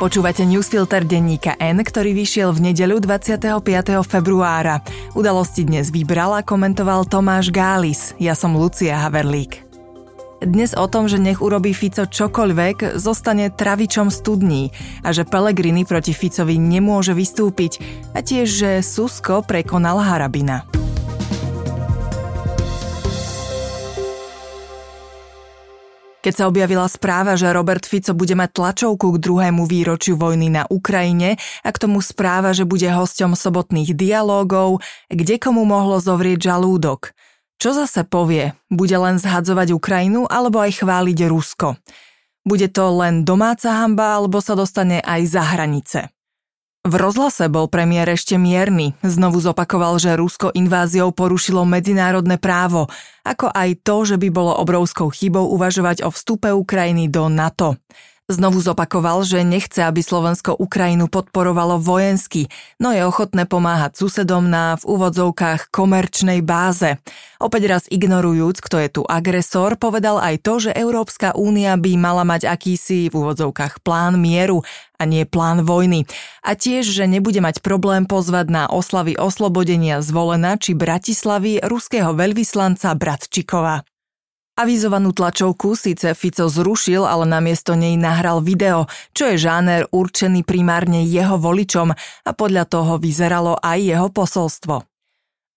Počúvate newsfilter denníka N, ktorý vyšiel v nedeľu 25. februára. Udalosti dnes vybral a komentoval Tomáš Gális. Ja som Lucia Haverlík. Dnes o tom, že nech urobí Fico čokoľvek, zostane travičom studní a že Pelegrini proti Ficovi nemôže vystúpiť a tiež, že Susko prekonal Harabina. Keď sa objavila správa, že Robert Fico bude mať tlačovku k druhému výročiu vojny na Ukrajine a k tomu správa, že bude hosťom sobotných dialógov, kde komu mohlo zovrieť žalúdok. Čo zase povie? Bude len zhadzovať Ukrajinu alebo aj chváliť Rusko? Bude to len domáca hamba alebo sa dostane aj za hranice? V rozhlase bol premiér ešte mierny. Znovu zopakoval, že Rusko inváziou porušilo medzinárodné právo, ako aj to, že by bolo obrovskou chybou uvažovať o vstupe Ukrajiny do NATO. Znovu zopakoval, že nechce, aby Slovensko Ukrajinu podporovalo vojensky, no je ochotné pomáhať susedom na v úvodzovkách komerčnej báze. Opäť raz ignorujúc, kto je tu agresor, povedal aj to, že Európska únia by mala mať akýsi v úvodzovkách plán mieru a nie plán vojny. A tiež, že nebude mať problém pozvať na oslavy oslobodenia zvolena či Bratislavy ruského veľvyslanca Bratčikova. Avizovanú tlačovku síce Fico zrušil, ale namiesto nej nahral video, čo je žáner určený primárne jeho voličom a podľa toho vyzeralo aj jeho posolstvo.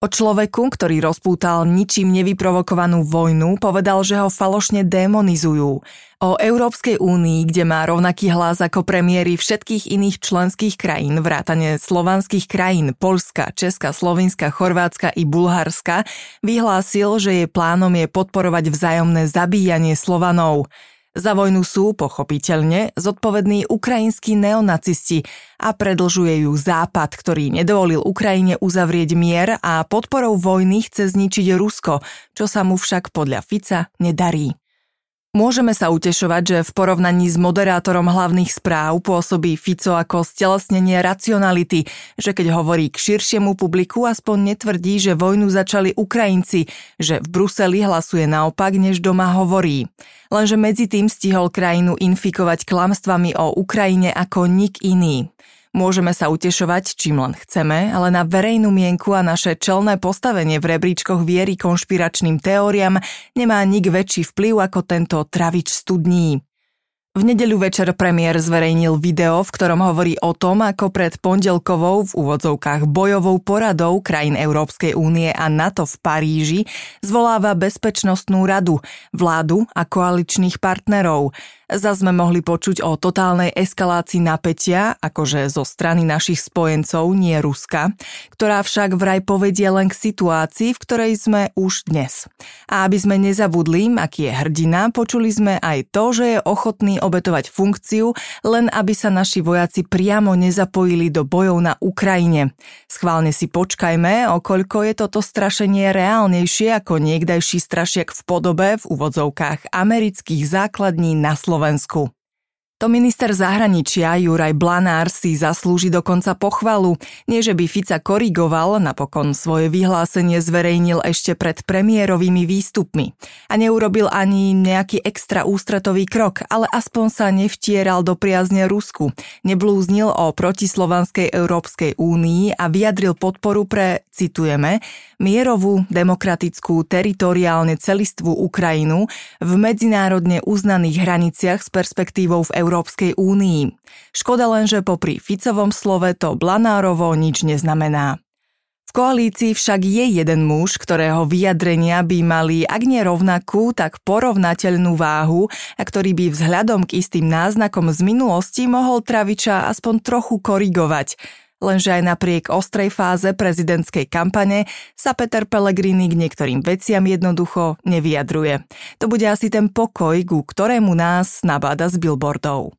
O človeku, ktorý rozpútal ničím nevyprovokovanú vojnu, povedal, že ho falošne demonizujú. O Európskej únii, kde má rovnaký hlas ako premiéry všetkých iných členských krajín, vrátane slovanských krajín Polska, Česka, Slovenska, Chorvátska i Bulharska, vyhlásil, že jej plánom je podporovať vzájomné zabíjanie Slovanov. Za vojnu sú, pochopiteľne, zodpovední ukrajinskí neonacisti a predlžuje ju Západ, ktorý nedovolil Ukrajine uzavrieť mier a podporou vojny chce zničiť Rusko, čo sa mu však podľa Fica nedarí. Môžeme sa utešovať, že v porovnaní s moderátorom hlavných správ pôsobí Fico ako stelesnenie racionality, že keď hovorí k širšiemu publiku, aspoň netvrdí, že vojnu začali Ukrajinci, že v Bruseli hlasuje naopak, než doma hovorí. Lenže medzi tým stihol krajinu infikovať klamstvami o Ukrajine ako nik iný. Môžeme sa utešovať, čím len chceme, ale na verejnú mienku a naše čelné postavenie v rebríčkoch viery konšpiračným teóriám nemá nik väčší vplyv ako tento travič studní. V nedeľu večer premiér zverejnil video, v ktorom hovorí o tom, ako pred pondelkovou v úvodzovkách bojovou poradou krajín Európskej únie a NATO v Paríži zvoláva Bezpečnostnú radu, vládu a koaličných partnerov. Zas sme mohli počuť o totálnej eskalácii napätia, akože zo strany našich spojencov, nie Ruska, ktorá však vraj povedie len k situácii, v ktorej sme už dnes. A aby sme nezabudli, aký je hrdina, počuli sme aj to, že je ochotný obetovať funkciu, len aby sa naši vojaci priamo nezapojili do bojov na Ukrajine. Schválne si počkajme, okoľko je toto strašenie reálnejšie ako niekdajší strašiak v podobe v úvodzovkách amerických základní na Slovensku. Slovensku. To minister zahraničia Juraj Blanár si zaslúži dokonca pochvalu. Nie, že by Fica korigoval, napokon svoje vyhlásenie zverejnil ešte pred premiérovými výstupmi. A neurobil ani nejaký extra ústretový krok, ale aspoň sa nevtieral do priazne Rusku. Neblúznil o protislovanskej Európskej únii a vyjadril podporu pre, citujeme, mierovú, demokratickú, teritoriálne celistvú Ukrajinu v medzinárodne uznaných hraniciach s perspektívou v Európskej únii. Škoda len, že popri Ficovom slove to Blanárovo nič neznamená. V koalícii však je jeden muž, ktorého vyjadrenia by mali, ak nie rovnakú, tak porovnateľnú váhu a ktorý by vzhľadom k istým náznakom z minulosti mohol Traviča aspoň trochu korigovať – lenže aj napriek ostrej fáze prezidentskej kampane sa Peter Pellegrini k niektorým veciam jednoducho nevyjadruje. To bude asi ten pokoj, ku ktorému nás nabáda z billboardov.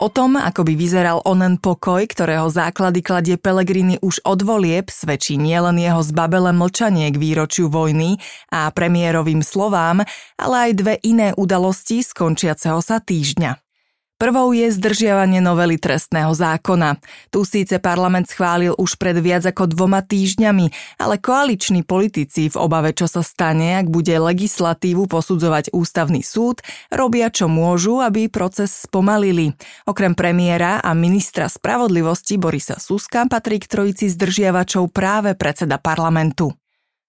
O tom, ako by vyzeral onen pokoj, ktorého základy kladie Pelegrini už od volieb, svedčí nielen jeho zbabele mlčanie k výročiu vojny a premiérovým slovám, ale aj dve iné udalosti z končiaceho sa týždňa. Prvou je zdržiavanie novely trestného zákona. Tu síce parlament schválil už pred viac ako dvoma týždňami, ale koaliční politici v obave, čo sa stane, ak bude legislatívu posudzovať ústavný súd, robia čo môžu, aby proces spomalili. Okrem premiéra a ministra spravodlivosti Borisa Suska patrí k trojici zdržiavačov práve predseda parlamentu.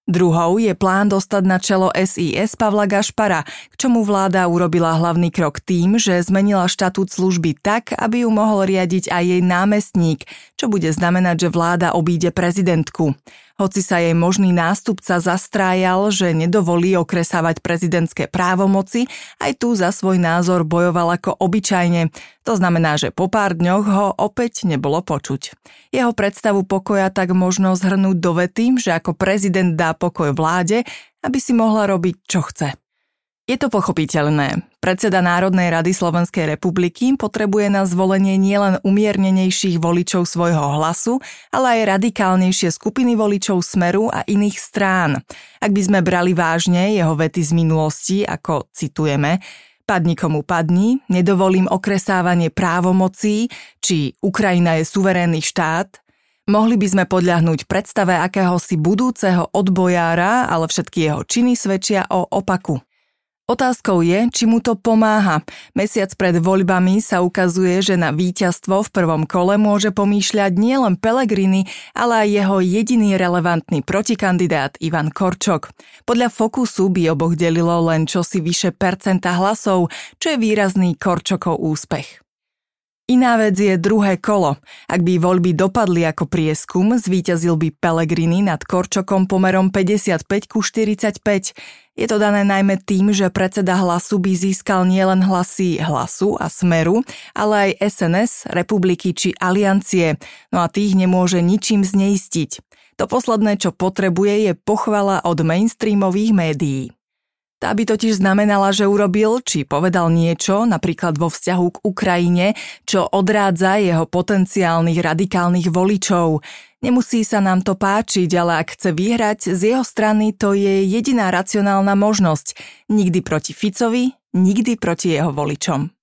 Druhou je plán dostať na čelo SIS Pavla Gašpara, k čomu vláda urobila hlavný krok tým, že zmenila štatút služby tak, aby ju mohol riadiť aj jej námestník, čo bude znamenať, že vláda obíde prezidentku. Hoci sa jej možný nástupca zastrájal, že nedovolí okresávať prezidentské právomoci, aj tu za svoj názor bojoval ako obyčajne. To znamená, že po pár dňoch ho opäť nebolo počuť. Jeho predstavu pokoja tak možno zhrnúť do vety, že ako prezident dá pokoj vláde, aby si mohla robiť, čo chce. Je to pochopiteľné. Predseda Národnej rady Slovenskej republiky potrebuje na zvolenie nielen umiernenejších voličov svojho hlasu, ale aj radikálnejšie skupiny voličov Smeru a iných strán. Ak by sme brali vážne jeho vety z minulosti, ako citujeme, padni komu padni, nedovolím okresávanie právomocí, či Ukrajina je suverénny štát, Mohli by sme podľahnúť predstave akéhosi budúceho odbojára, ale všetky jeho činy svedčia o opaku. Otázkou je, či mu to pomáha. Mesiac pred voľbami sa ukazuje, že na víťazstvo v prvom kole môže pomýšľať nielen Pelegrini, ale aj jeho jediný relevantný protikandidát Ivan Korčok. Podľa Fokusu by oboch delilo len čosi vyše percenta hlasov, čo je výrazný Korčokov úspech. Iná vec je druhé kolo. Ak by voľby dopadli ako prieskum, zvíťazil by Pelegrini nad Korčokom pomerom 55 ku 45. Je to dané najmä tým, že predseda hlasu by získal nielen hlasy hlasu a smeru, ale aj SNS, republiky či aliancie, no a tých nemôže ničím zneistiť. To posledné, čo potrebuje, je pochvala od mainstreamových médií. Tá by totiž znamenala, že urobil či povedal niečo, napríklad vo vzťahu k Ukrajine, čo odrádza jeho potenciálnych radikálnych voličov. Nemusí sa nám to páčiť, ale ak chce vyhrať, z jeho strany to je jediná racionálna možnosť. Nikdy proti Ficovi, nikdy proti jeho voličom.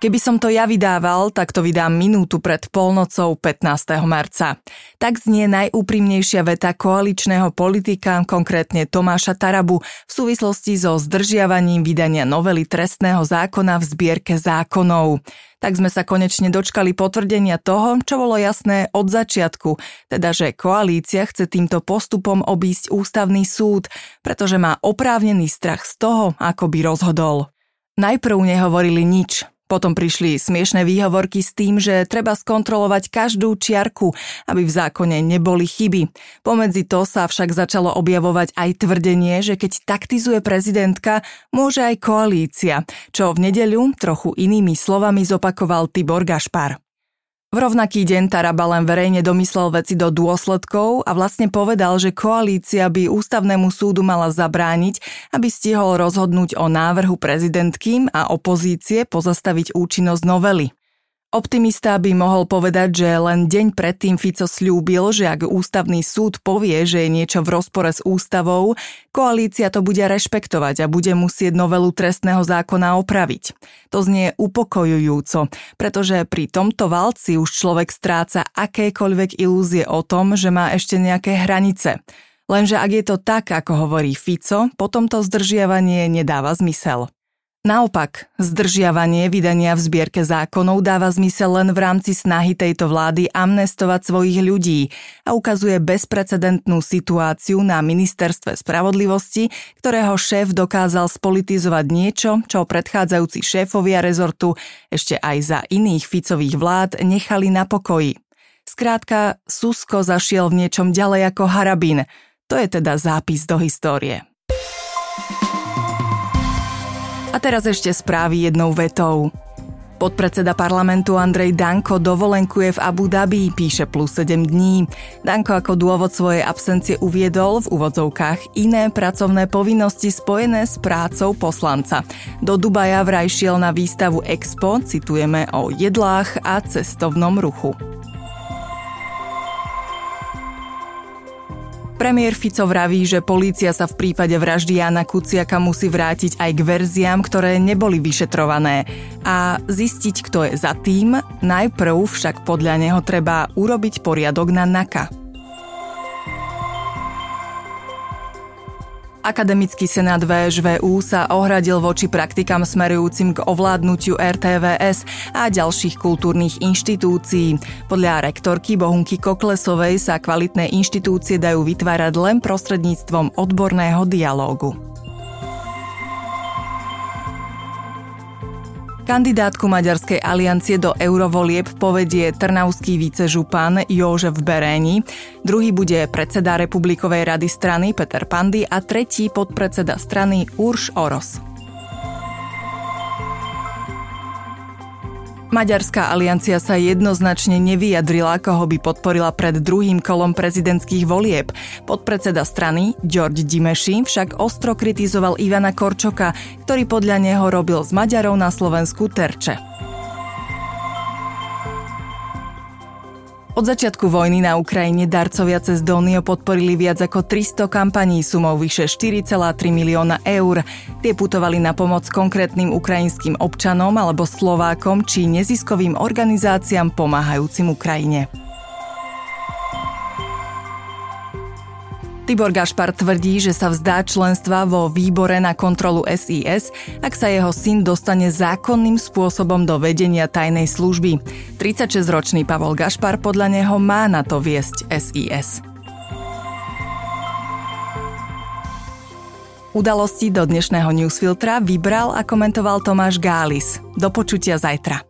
Keby som to ja vydával, tak to vydám minútu pred polnocou 15. marca. Tak znie najúprimnejšia veta koaličného politika, konkrétne Tomáša Tarabu, v súvislosti so zdržiavaním vydania novely trestného zákona v zbierke zákonov. Tak sme sa konečne dočkali potvrdenia toho, čo bolo jasné od začiatku, teda že koalícia chce týmto postupom obísť ústavný súd, pretože má oprávnený strach z toho, ako by rozhodol. Najprv nehovorili nič, potom prišli smiešné výhovorky s tým, že treba skontrolovať každú čiarku, aby v zákone neboli chyby. Pomedzi to sa však začalo objavovať aj tvrdenie, že keď taktizuje prezidentka, môže aj koalícia, čo v nedeľu trochu inými slovami zopakoval Tibor Gašpar. V rovnaký deň Taraba len verejne domyslel veci do dôsledkov a vlastne povedal, že koalícia by ústavnému súdu mala zabrániť, aby stihol rozhodnúť o návrhu prezidentky a opozície pozastaviť účinnosť novely. Optimista by mohol povedať, že len deň predtým Fico slúbil, že ak ústavný súd povie, že je niečo v rozpore s ústavou, koalícia to bude rešpektovať a bude musieť novelu trestného zákona opraviť. To znie upokojujúco, pretože pri tomto valci už človek stráca akékoľvek ilúzie o tom, že má ešte nejaké hranice. Lenže ak je to tak, ako hovorí Fico, potom to zdržiavanie nedáva zmysel. Naopak, zdržiavanie vydania v zbierke zákonov dáva zmysel len v rámci snahy tejto vlády amnestovať svojich ľudí a ukazuje bezprecedentnú situáciu na ministerstve spravodlivosti, ktorého šéf dokázal spolitizovať niečo, čo predchádzajúci šéfovia rezortu ešte aj za iných Ficových vlád nechali na pokoji. Skrátka, Susko zašiel v niečom ďalej ako Harabin. To je teda zápis do histórie. A teraz ešte správy jednou vetou. Podpredseda parlamentu Andrej Danko dovolenkuje v Abu Dhabi, píše plus 7 dní. Danko ako dôvod svojej absencie uviedol v úvodzovkách iné pracovné povinnosti spojené s prácou poslanca. Do Dubaja vraj šiel na výstavu Expo, citujeme o jedlách a cestovnom ruchu. Premiér Fico vraví, že polícia sa v prípade vraždy Jana Kuciaka musí vrátiť aj k verziám, ktoré neboli vyšetrované. A zistiť, kto je za tým, najprv však podľa neho treba urobiť poriadok na NAKA. Akademický senát VŠVU sa ohradil voči praktikám smerujúcim k ovládnutiu RTVS a ďalších kultúrnych inštitúcií. Podľa rektorky Bohunky Koklesovej sa kvalitné inštitúcie dajú vytvárať len prostredníctvom odborného dialógu. Kandidátku Maďarskej aliancie do eurovolieb povedie trnavský vicežupan Jožef Beréni, druhý bude predseda Republikovej rady strany Peter Pandy a tretí podpredseda strany Urš Oros. Maďarská aliancia sa jednoznačne nevyjadrila, koho by podporila pred druhým kolom prezidentských volieb. Podpredseda strany, George Dimeši, však ostro kritizoval Ivana Korčoka, ktorý podľa neho robil s Maďarov na Slovensku terče. Od začiatku vojny na Ukrajine darcovia cez Donio podporili viac ako 300 kampaní sumou vyše 4,3 milióna eur. Tie putovali na pomoc konkrétnym ukrajinským občanom alebo Slovákom či neziskovým organizáciám pomáhajúcim Ukrajine. Tibor Gašpar tvrdí, že sa vzdá členstva vo výbore na kontrolu SIS, ak sa jeho syn dostane zákonným spôsobom do vedenia tajnej služby. 36-ročný Pavol Gašpar podľa neho má na to viesť SIS. Udalosti do dnešného newsfiltra vybral a komentoval Tomáš Gális. Do počutia zajtra.